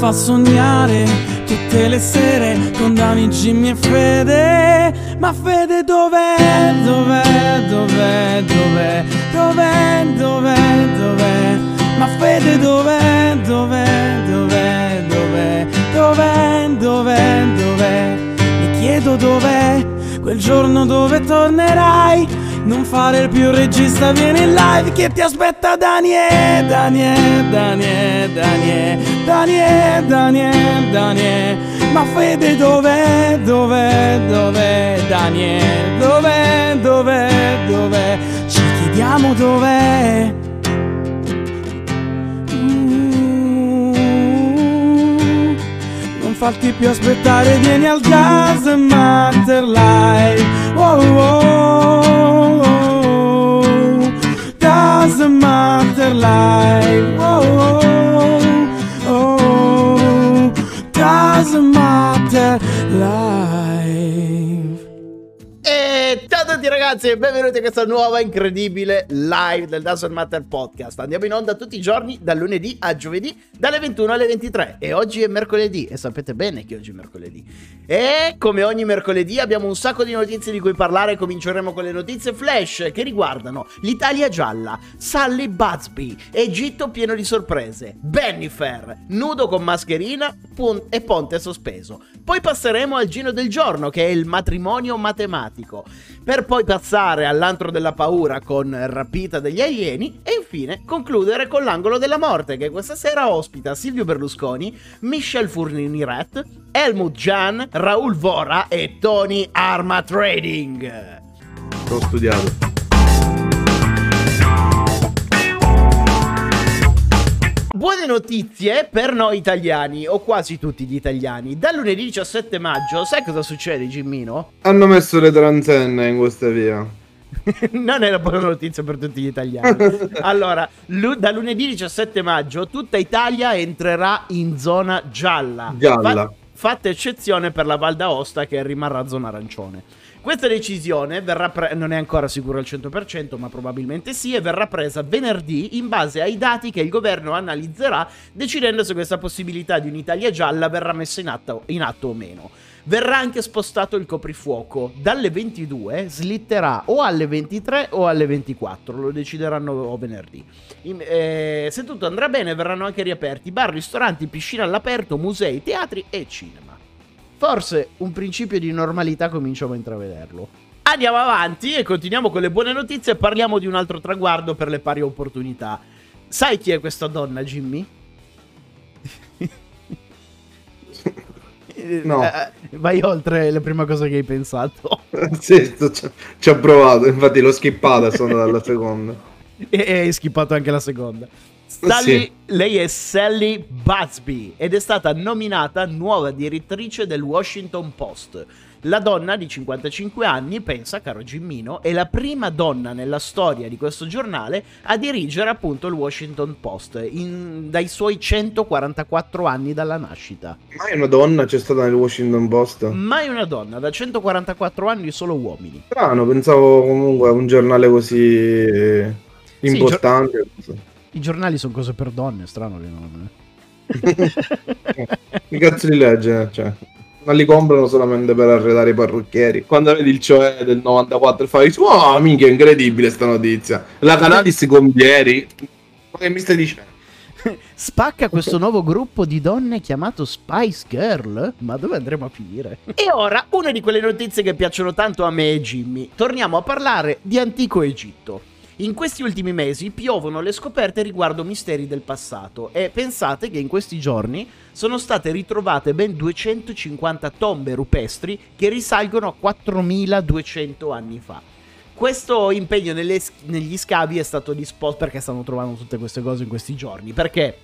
fa sognare tutte le sere con Dani, Jimmy e Fede. Ma Fede dov'è? Dov'è? Dov'è? Dov'è? Dov'è? Dov'è? Dov'è? Ma Fede dov'è? Dov'è? Dov'è? Dov'è? Dov'è? Dov'è? Dov'è? Mi chiedo dov'è quel giorno dove tornerai. Non fare più regista, vieni in live che ti aspetta Daniele, Daniele, Daniele, Daniele, Daniele, Daniele, Daniele. Ma Fede dov'è, dov'è, dov'è, Daniele, dov'è, dov'è, dov'è? Ci chiediamo dov'è. Mm, farti più aspettare, vieni al Jazz Matter Live. Oh, oh, doesn't matter life. Oh, tutti ragazzi e benvenuti a questa nuova incredibile live del Doesn't Matter Podcast. Andiamo in onda tutti i giorni dal lunedì a giovedì dalle 21 alle 23 e oggi è mercoledì e sapete bene che oggi è mercoledì. E come ogni mercoledì abbiamo un sacco di notizie di cui parlare, cominceremo con le notizie flash che riguardano l'Italia gialla, Sally Budsby, Egitto pieno di sorprese, Bennifer, nudo con mascherina pun- e ponte sospeso. Poi passeremo al giro del giorno che è il matrimonio matematico, per poi passare all'antro della paura con rapita degli alieni e infine concludere con l'angolo della morte che questa sera ospita Silvio Berlusconi, Michel Furniret, Helmut Jan, Raul Vora e Tony Arma Trading. Ho studiato. Buone notizie per noi italiani, o quasi tutti gli italiani. Dal lunedì 17 maggio, sai cosa succede, Gimmino? Hanno messo le transenne in questa via. non è una buona notizia per tutti gli italiani. Allora, lu- da lunedì 17 maggio tutta Italia entrerà in zona gialla. Gialla. Fa- fatta eccezione per la Val d'Aosta che rimarrà zona arancione. Questa decisione pre- non è ancora sicura al 100%, ma probabilmente sì, e verrà presa venerdì in base ai dati che il governo analizzerà, decidendo se questa possibilità di un'Italia gialla verrà messa in atto, in atto o meno. Verrà anche spostato il coprifuoco. Dalle 22 slitterà o alle 23 o alle 24, lo decideranno venerdì. In- eh, se tutto andrà bene verranno anche riaperti bar, ristoranti, piscine all'aperto, musei, teatri e cinema. Forse un principio di normalità cominciamo a intravederlo. Andiamo avanti e continuiamo con le buone notizie e parliamo di un altro traguardo per le pari opportunità. Sai chi è questa donna, Jimmy? No. Eh, vai oltre la prima cosa che hai pensato. sì, ci ho provato, infatti l'ho skippata, sono dalla seconda. e e hai skippato anche la seconda. Sally- Sì. Lei è Sally Budsby ed è stata nominata nuova direttrice del Washington Post. La donna di 55 anni, pensa, caro Gimmino, è la prima donna nella storia di questo giornale a dirigere appunto il Washington Post in- dai suoi 144 anni dalla nascita. Mai una donna c'è stata nel Washington Post? Mai una donna, da 144 anni solo uomini. Strano, pensavo comunque a un giornale così importante. I giornali sono cose per donne, strano che non... Che cazzo di legge? Cioè, ma li comprano solamente per arredare i parrucchieri. Quando vedi il cioè del 94 fai, oh minchia, incredibile sta notizia. La Canalis Gombieri. Ma che mi stai dicendo? Spacca questo nuovo gruppo di donne chiamato Spice Girl? Ma dove andremo a finire? E ora, una di quelle notizie che piacciono tanto a me e Jimmy. Torniamo a parlare di antico Egitto. In questi ultimi mesi piovono le scoperte riguardo misteri del passato e pensate che in questi giorni sono state ritrovate ben 250 tombe rupestri che risalgono a 4200 anni fa. Questo impegno nelle- negli scavi è stato disposto perché stanno trovando tutte queste cose in questi giorni. Perché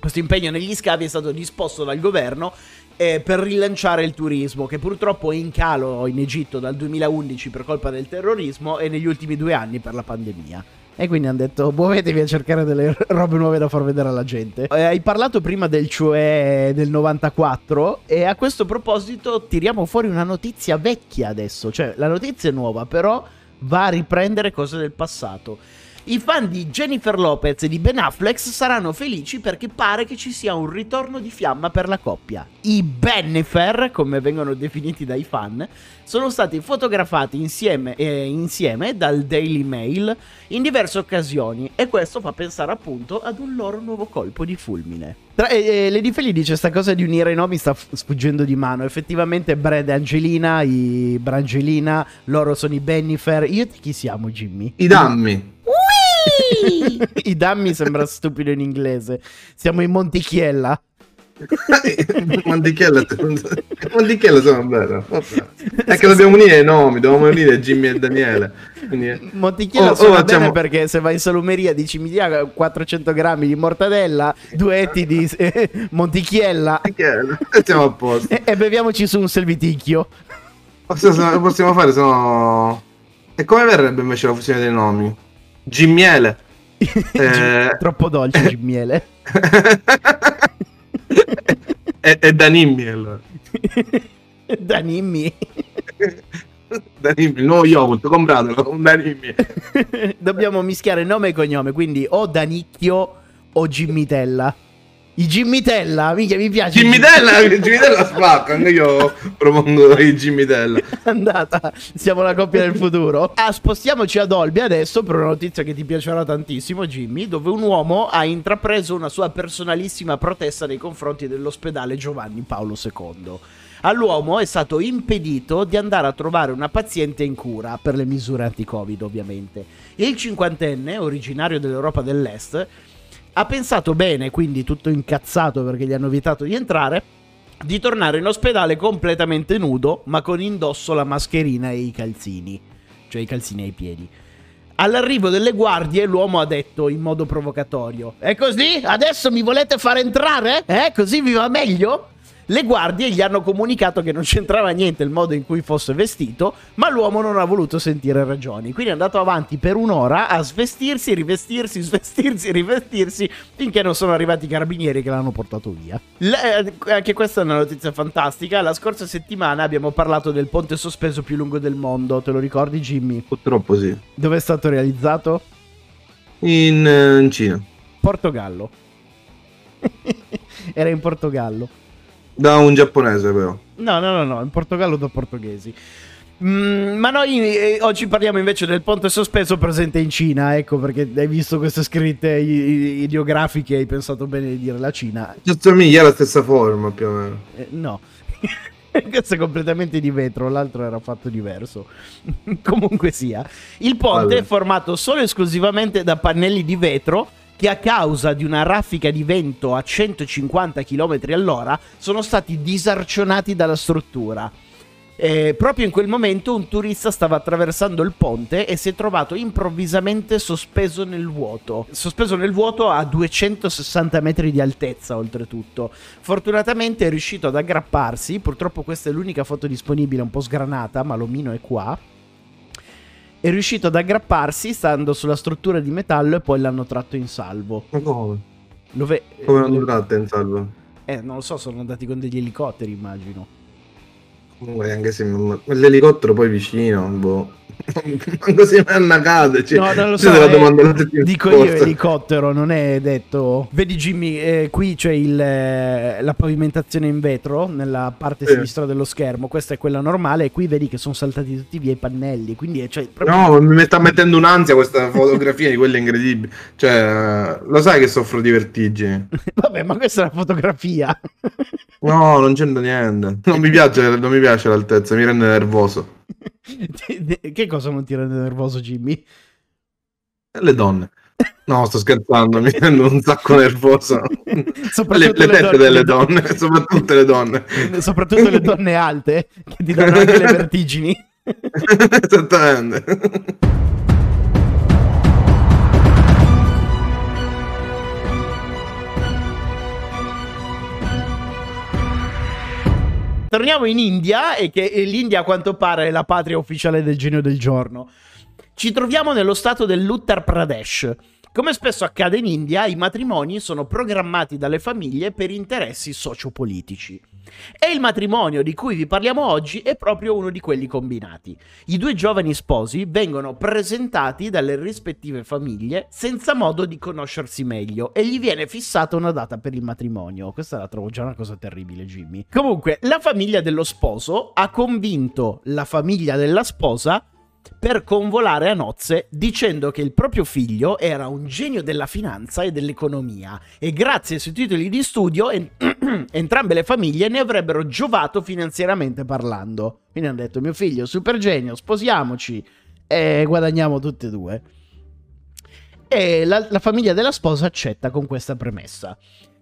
questo impegno negli scavi è stato disposto dal governo eh, per rilanciare il turismo, che purtroppo è in calo in Egitto dal 2011 per colpa del terrorismo e negli ultimi due anni per la pandemia. E quindi hanno detto, muovetevi a cercare delle robe nuove da far vedere alla gente. Eh, hai parlato prima del cioè del 94 e a questo proposito tiriamo fuori una notizia vecchia adesso. Cioè, la notizia è nuova, però va a riprendere cose del passato. I fan di Jennifer Lopez e di Ben Affleck saranno felici perché pare che ci sia un ritorno di fiamma per la coppia. I Bennifer, come vengono definiti dai fan, sono stati fotografati insieme, eh, insieme dal Daily Mail in diverse occasioni e questo fa pensare appunto ad un loro nuovo colpo di fulmine. Tra, eh, Lady Feli dice sta cosa di unire i nomi sta f- sfuggendo di mano. Effettivamente Brad e Angelina, i Brangelina, loro sono i Bennifer. Io e te chi siamo Jimmy? I dammi. I dammi sembra stupido in inglese. Siamo in Montichiella. Montichiella Montichiella sono bello. È che dobbiamo unire i nomi dobbiamo unire Jimmy e Daniele. Quindi... Montichiella oh, suona oh, facciamo... bene perché se vai in salumeria dici mi dia 400 grammi di mortadella due etti di eh, Montichiella. E siamo a posto. E, e beviamoci su un selviticchio possiamo fare se no e come verrebbe invece la fusione dei nomi Gimmiele eh... troppo dolce Gimmiele è, è Danimmi allora. Danimmi. Danimmi, il nuovo yogurt, compratelo, un Danimmi. Dobbiamo mischiare nome e cognome, quindi o Danicchio o Gimmitella. I Gimmitella, mica mi piace. Gimmitella, Gimmitella spacca, anche io propongo i Gimmitella. Andata, siamo la coppia del futuro. Ah, spostiamoci ad Olbia adesso per una notizia che ti piacerà tantissimo, Jimmy, dove un uomo ha intrapreso una sua personalissima protesta nei confronti dell'ospedale Giovanni Paolo II. All'uomo è stato impedito di andare a trovare una paziente in cura per le misure anti-Covid, ovviamente. Il cinquantenne, originario dell'Europa dell'Est, ha pensato bene, quindi tutto incazzato perché gli hanno vietato di entrare, di tornare in ospedale completamente nudo, ma con indosso la mascherina e i calzini, cioè i calzini ai piedi. All'arrivo delle guardie l'uomo ha detto in modo provocatorio: "È così? Adesso mi volete far entrare? Eh, così vi va meglio?" Le guardie gli hanno comunicato che non c'entrava niente il modo in cui fosse vestito, ma l'uomo non ha voluto sentire ragioni. Quindi è andato avanti per un'ora a svestirsi, rivestirsi, svestirsi, rivestirsi, finché non sono arrivati i carabinieri che l'hanno portato via. Le, eh, anche questa è una notizia fantastica. La scorsa settimana abbiamo parlato del ponte sospeso più lungo del mondo. Te lo ricordi, Jimmy? Purtroppo sì. Dove è stato realizzato? In, uh, in Cina. Portogallo. Era in Portogallo. Da un giapponese, però. No, no, no, no, in Portogallo da portoghesi. Mm, ma noi eh, oggi parliamo invece del ponte sospeso presente in Cina, ecco perché hai visto queste scritte ideografiche e hai pensato bene di dire la Cina. Assomiglia alla stessa forma più o meno. Eh, no. Questo è completamente di vetro, l'altro era fatto diverso. Comunque sia, il ponte allora. è formato solo e esclusivamente da pannelli di vetro che a causa di una raffica di vento a 150 km all'ora sono stati disarcionati dalla struttura. Eh, proprio in quel momento un turista stava attraversando il ponte e si è trovato improvvisamente sospeso nel vuoto. Sospeso nel vuoto a 260 metri di altezza, oltretutto. Fortunatamente è riuscito ad aggrapparsi. Purtroppo questa è l'unica foto disponibile, un po' sgranata, ma l'omino è qua è riuscito ad aggrapparsi stando sulla struttura di metallo e poi l'hanno tratto in salvo. Ma come? Dove, come l'hanno tratto in salvo? Eh, non lo so, sono andati con degli elicotteri, immagino. Comunque, anche se l'elicottero poi vicino, boh. Manco si annacate. Cioè, no, non lo so. Eh, dico io elicottero, non è detto. Vedi, Jimmy, eh, qui c'è il, eh, la pavimentazione in vetro nella parte sinistra dello schermo. Questa è quella normale. E qui vedi che sono saltati tutti via i pannelli. Quindi, cioè, proprio... No, mi sta mettendo un'ansia questa fotografia di quelle incredibili. Cioè, lo sai che soffro di vertigini. Vabbè, ma questa è una fotografia. no, non c'entra niente. Non mi piace, non mi piace l'altezza, mi rende nervoso. che cosa non ti rende nervoso, Jimmy? Le donne. No, sto scherzando, mi rendo un sacco nervoso. le, le, le tette donne, delle donne, donne, soprattutto le donne. Soprattutto le donne alte, che ti danno anche le vertigini. Esattamente. Torniamo in India e che l'India a quanto pare è la patria ufficiale del genio del giorno. Ci troviamo nello stato dell'Uttar Pradesh. Come spesso accade in India, i matrimoni sono programmati dalle famiglie per interessi sociopolitici. E il matrimonio di cui vi parliamo oggi è proprio uno di quelli combinati. I due giovani sposi vengono presentati dalle rispettive famiglie senza modo di conoscersi meglio e gli viene fissata una data per il matrimonio. Questa la trovo già una cosa terribile, Jimmy. Comunque, la famiglia dello sposo ha convinto la famiglia della sposa per convolare a nozze dicendo che il proprio figlio era un genio della finanza e dell'economia e grazie ai suoi titoli di studio en- entrambe le famiglie ne avrebbero giovato finanziariamente parlando. Quindi hanno detto mio figlio super genio, sposiamoci e guadagniamo tutte e due. E la, la famiglia della sposa accetta con questa premessa.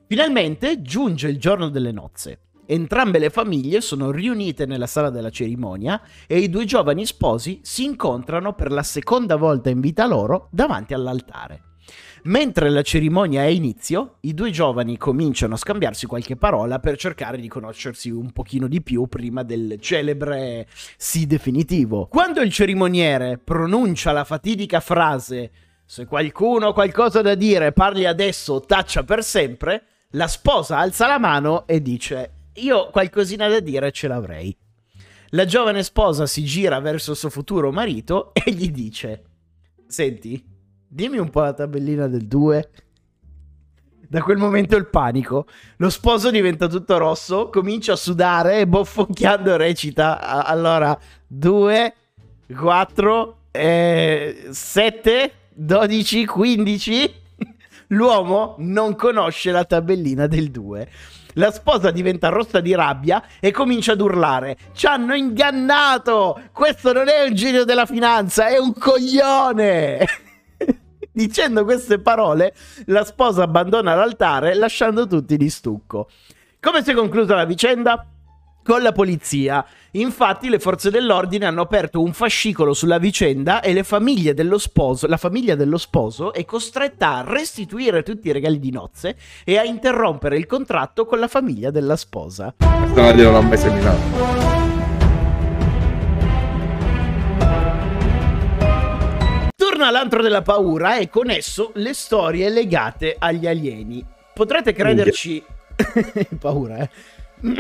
Finalmente giunge il giorno delle nozze. Entrambe le famiglie sono riunite nella sala della cerimonia e i due giovani sposi si incontrano per la seconda volta in vita loro davanti all'altare. Mentre la cerimonia è inizio, i due giovani cominciano a scambiarsi qualche parola per cercare di conoscersi un pochino di più prima del celebre sì definitivo. Quando il cerimoniere pronuncia la fatidica frase se qualcuno ha qualcosa da dire parli adesso taccia per sempre, la sposa alza la mano e dice io qualcosina da dire ce l'avrei. La giovane sposa si gira verso il suo futuro marito e gli dice: Senti, dimmi un po' la tabellina del 2. Da quel momento il panico. Lo sposo diventa tutto rosso, comincia a sudare e boffocchiando recita: Allora, 2, 4, 7, 12, 15. L'uomo non conosce la tabellina del 2. La sposa diventa rossa di rabbia e comincia ad urlare: Ci hanno ingannato! Questo non è un genio della finanza, è un coglione! Dicendo queste parole, la sposa abbandona l'altare lasciando tutti di stucco. Come si è conclusa la vicenda? Con la polizia. Infatti le forze dell'ordine hanno aperto un fascicolo sulla vicenda e le famiglie dello sposo, la famiglia dello sposo è costretta a restituire tutti i regali di nozze e a interrompere il contratto con la famiglia della sposa. Questa non l'ho mai seminato. Torna all'antro della paura e con esso le storie legate agli alieni. Potrete crederci... paura, eh?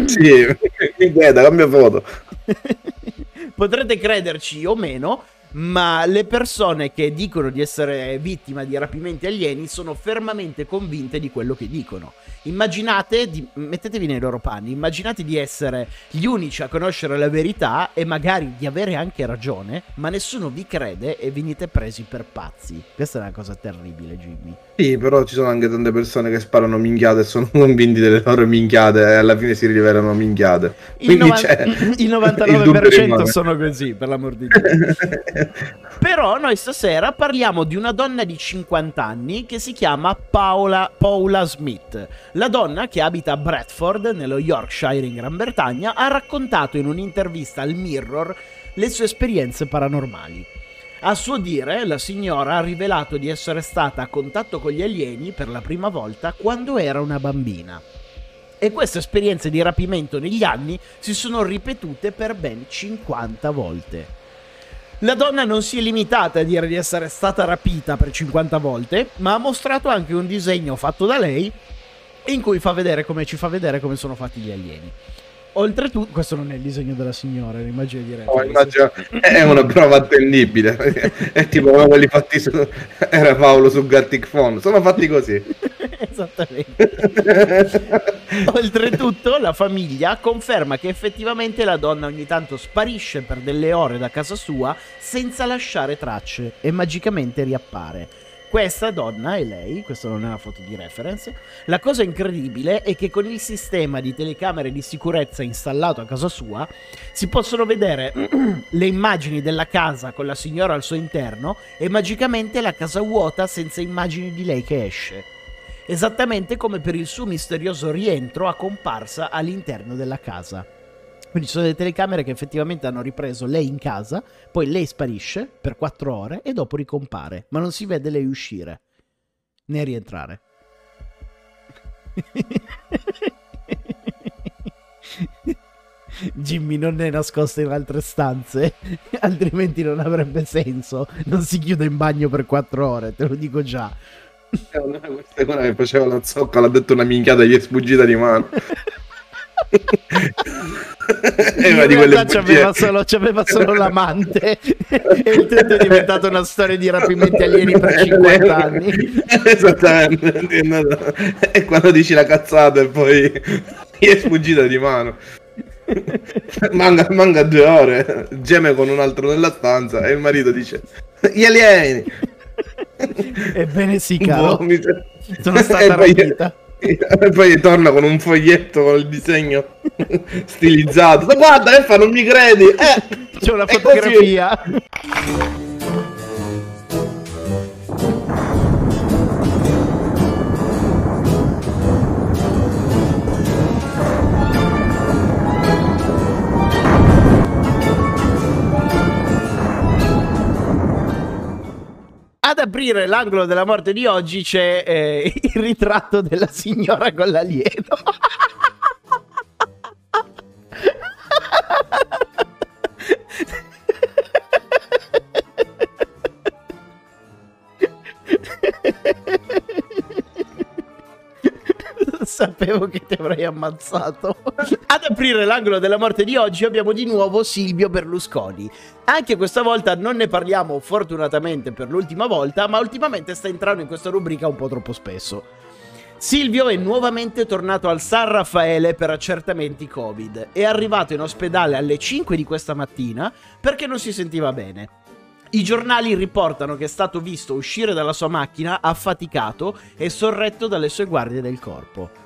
Sì, mi chieda, cambia foto. Potrete crederci o meno, ma le persone che dicono di essere vittime di rapimenti alieni sono fermamente convinte di quello che dicono. Immaginate, di, mettetevi nei loro panni, immaginate di essere gli unici a conoscere la verità e magari di avere anche ragione, ma nessuno vi crede e venite presi per pazzi. Questa è una cosa terribile, Jimmy. Sì, però ci sono anche tante persone che sparano minchiate e sono convinti delle loro minchiate e alla fine si rivelano minchiate. Il, novan- il 99% il sono così, per l'amor di Dio. però noi stasera parliamo di una donna di 50 anni che si chiama Paola, Paula Smith. La donna, che abita a Bradford, nello Yorkshire in Gran Bretagna, ha raccontato in un'intervista al Mirror le sue esperienze paranormali. A suo dire, la signora ha rivelato di essere stata a contatto con gli alieni per la prima volta quando era una bambina. E queste esperienze di rapimento negli anni si sono ripetute per ben 50 volte. La donna non si è limitata a dire di essere stata rapita per 50 volte, ma ha mostrato anche un disegno fatto da lei in cui fa vedere come ci fa vedere come sono fatti gli alieni. Oltretutto, questo non è il disegno della signora, l'immagine diretta. No, immagino, è una prova attendibile. è tipo come quelli fatti su. Era Paolo su Gartic Phone. Sono fatti così. Esattamente. Oltretutto, la famiglia conferma che effettivamente la donna ogni tanto sparisce per delle ore da casa sua senza lasciare tracce e magicamente riappare. Questa donna è lei, questa non è una foto di reference. La cosa incredibile è che con il sistema di telecamere di sicurezza installato a casa sua si possono vedere le immagini della casa con la signora al suo interno e magicamente la casa vuota senza immagini di lei che esce. Esattamente come per il suo misterioso rientro a comparsa all'interno della casa. Quindi ci sono delle telecamere che effettivamente hanno ripreso lei in casa, poi lei sparisce per quattro ore e dopo ricompare, ma non si vede lei uscire né rientrare. Jimmy non è nascosto in altre stanze, altrimenti non avrebbe senso. Non si chiude in bagno per quattro ore, te lo dico già. Questa è quella che faceva la zocca, l'ha detto una minchiata e gli è sfuggita di mano. Una di quelle c'aveva solo, c'aveva solo l'amante e il tutto è diventato una storia di rapimenti alieni per 50 anni. Esattamente. E quando dici la cazzata e poi gli è sfuggita di mano. Manga, manga due ore, geme con un altro nella stanza e il marito dice: Gli alieni! Ebbene sì, caro. Vomita. Sono stata rapita. E poi torna con un foglietto con il disegno stilizzato. Guarda, Effa, non mi credi? Eh, C'è una fotografia. Ad aprire l'angolo della morte di oggi c'è eh, il ritratto della signora con l'alieno. Sapevo che ti avrei ammazzato. Ad aprire l'angolo della morte di oggi abbiamo di nuovo Silvio Berlusconi. Anche questa volta non ne parliamo fortunatamente per l'ultima volta, ma ultimamente sta entrando in questa rubrica un po' troppo spesso. Silvio è nuovamente tornato al San Raffaele per accertamenti Covid. È arrivato in ospedale alle 5 di questa mattina perché non si sentiva bene. I giornali riportano che è stato visto uscire dalla sua macchina affaticato e sorretto dalle sue guardie del corpo.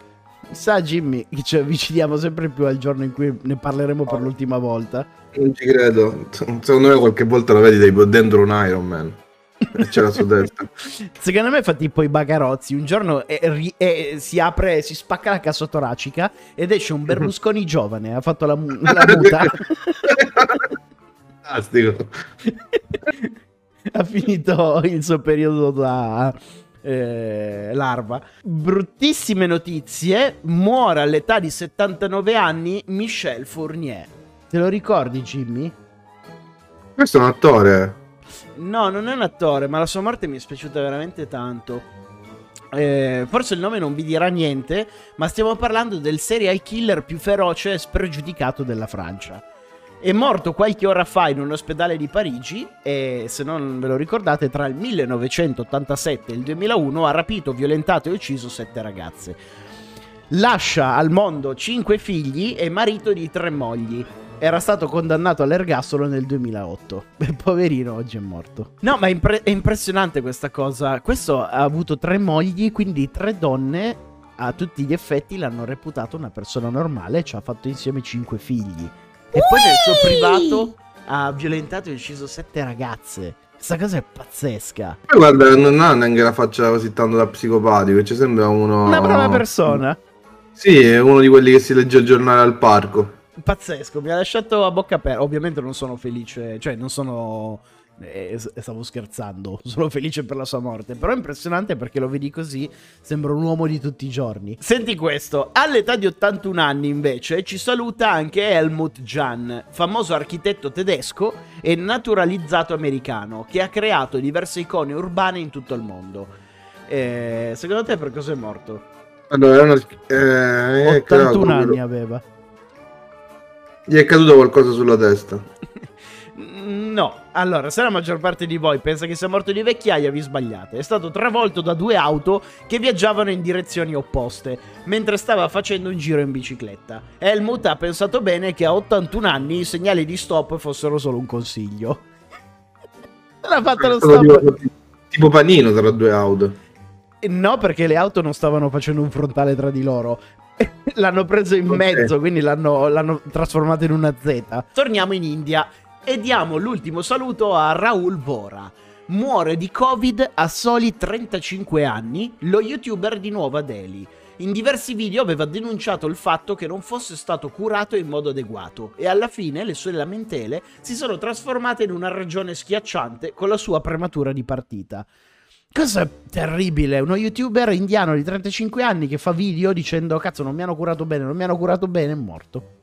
Sa Jimmy che ci avviciniamo sempre più al giorno in cui ne parleremo per l'ultima volta. Non ci credo. Secondo me qualche volta lo vedi tipo dentro un Iron Man. C'era su destra. Secondo me fa tipo i bagarozzi. Un giorno ri- eh, si apre, si spacca la cassa toracica ed esce un Berlusconi giovane. Ha fatto la, la muta. Fantastico. ha finito il suo periodo da eh, larva. Bruttissime notizie. Muore all'età di 79 anni Michel Fournier. Te lo ricordi, Jimmy? Questo è un attore. No, non è un attore, ma la sua morte mi è spiaciuta veramente tanto. Eh, forse il nome non vi dirà niente, ma stiamo parlando del serial killer più feroce e spregiudicato della Francia. È morto qualche ora fa in un ospedale di Parigi e, se non ve lo ricordate, tra il 1987 e il 2001 ha rapito, violentato e ucciso sette ragazze. Lascia al mondo cinque figli e marito di tre mogli. Era stato condannato all'ergastolo nel 2008. Beh, poverino, oggi è morto. No, ma è, impre- è impressionante questa cosa. Questo ha avuto tre mogli, quindi tre donne. A tutti gli effetti l'hanno reputato una persona normale e ci ha fatto insieme cinque figli. E poi nel suo privato ha violentato e ucciso sette ragazze. Questa cosa è pazzesca. Poi guarda, non ha neanche la faccia così tanto da psicopatico. Ci sembra uno. Una brava persona. Sì, è uno di quelli che si legge il giornale al parco. Pazzesco, mi ha lasciato a bocca aperta. Ovviamente non sono felice, cioè non sono. S- stavo scherzando, sono felice per la sua morte. Però è impressionante perché lo vedi così, sembra un uomo di tutti i giorni. Senti questo: all'età di 81 anni, invece, ci saluta anche Helmut Jahn, famoso architetto tedesco e naturalizzato americano, che ha creato diverse icone urbane in tutto il mondo. Eh, secondo te per cosa è morto? Allora, una... eh, è 81 caduto- anni aveva. Gli è caduto qualcosa sulla testa. No, allora, se la maggior parte di voi pensa che sia morto di vecchiaia, vi sbagliate. È stato travolto da due auto che viaggiavano in direzioni opposte, mentre stava facendo un giro in bicicletta. Helmut ha pensato bene che a 81 anni i segnali di stop fossero solo un consiglio. Non ha fatto lo stop. tipo, panino tra due auto. No, perché le auto non stavano facendo un frontale tra di loro. l'hanno preso in Ok. mezzo, quindi l'hanno, l'hanno trasformato in una Z. Torniamo in India e diamo l'ultimo saluto a Raul Vora. Muore di Covid a soli 35 anni lo youtuber di Nuova Delhi. In diversi video aveva denunciato il fatto che non fosse stato curato in modo adeguato e alla fine le sue lamentele si sono trasformate in una ragione schiacciante con la sua prematura di partita. Cosa terribile? Uno youtuber indiano di 35 anni che fa video dicendo cazzo non mi hanno curato bene, non mi hanno curato bene, è morto.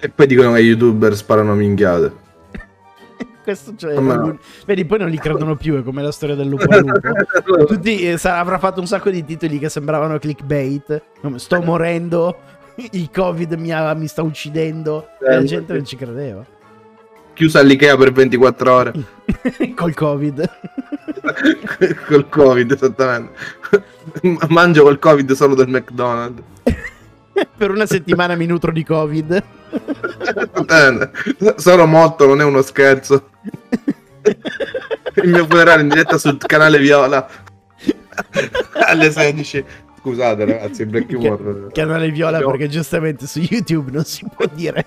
E poi dicono che gli youtuber sparano minchiate. Questo cioè, Ma- vedi, poi non li credono più, è come la storia del lupo al lupo. Tutti, eh, sa- avrà fatto un sacco di titoli che sembravano clickbait. Sto morendo, Il covid mi, ha- mi sta uccidendo. Eh, la gente non ci credeva. Chiusa all'Ikea per 24 ore. Col covid. col Covid, esattamente. Mangio col Covid solo del McDonald's. per una settimana mi nutro di covid. Esattamente. Sono morto, non è uno scherzo. Il mio funerale in diretta sul canale Viola alle 16. Scusate ragazzi, black humor. Canale viola Abbiamo- perché giustamente su YouTube non si può dire.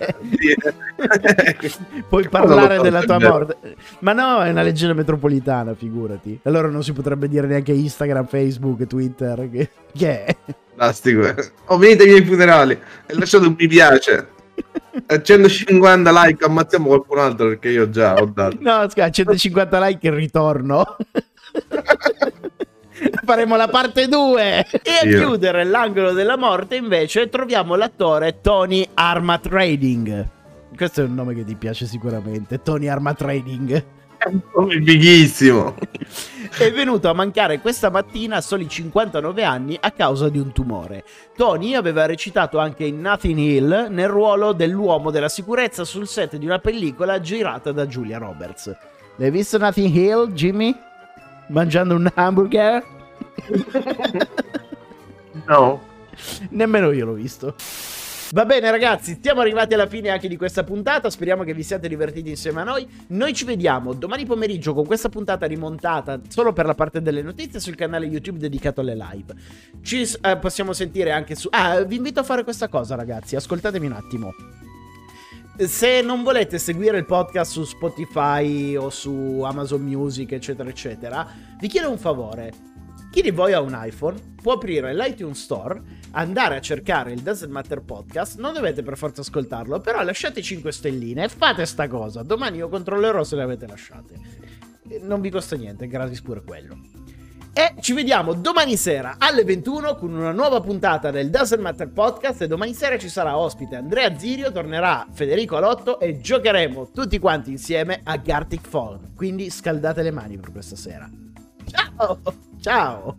Puoi parlare della tua morte. Ma no, è una legge metropolitana, figurati. Allora non si potrebbe dire neanche Instagram, Facebook, Twitter. Che, che è? Fantastico. Oh, venite ai miei funerali e lasciate un mi piace. A 150 like ammazziamo qualcun altro perché io già ho dato. No, scusa, 150 like il ritorno. Faremo la parte 2. E a Io. chiudere l'angolo della morte, invece, troviamo l'attore Tony Arma Trading. Questo è un nome che ti piace sicuramente. Tony Arma Trading. È un nome fighissimo. È venuto a mancare questa mattina a soli 59 anni a causa di un tumore. Tony aveva recitato anche in Nothing Hill nel ruolo dell'uomo della sicurezza sul set di una pellicola girata da Julia Roberts. L'hai visto Nothing Hill, Jimmy? Mangiando un hamburger? No. Nemmeno io l'ho visto. Va bene ragazzi, siamo arrivati alla fine anche di questa puntata, speriamo che vi siate divertiti insieme a noi. Noi ci vediamo domani pomeriggio con questa puntata rimontata solo per la parte delle notizie sul canale YouTube dedicato alle live. Ci eh, possiamo sentire anche su... Ah, vi invito a fare questa cosa ragazzi, ascoltatemi un attimo. Se non volete seguire il podcast su Spotify o su Amazon Music, eccetera, eccetera, vi chiedo un favore. Chi di voi ha un iPhone può aprire l'iTunes Store, andare a cercare il Doesn't Matter Podcast, non dovete per forza ascoltarlo, però lasciate 5 stelline e fate sta cosa. Domani io controllerò se le avete lasciate. Non vi costa niente, gratis pure quello. E ci vediamo domani sera alle 21 con una nuova puntata del Doesn't Matter Podcast e domani sera ci sarà ospite Andrea Zirio, tornerà Federico Alotto e giocheremo tutti quanti insieme a Gartic Fall. Quindi scaldate le mani per questa sera. Ciao! Ciao!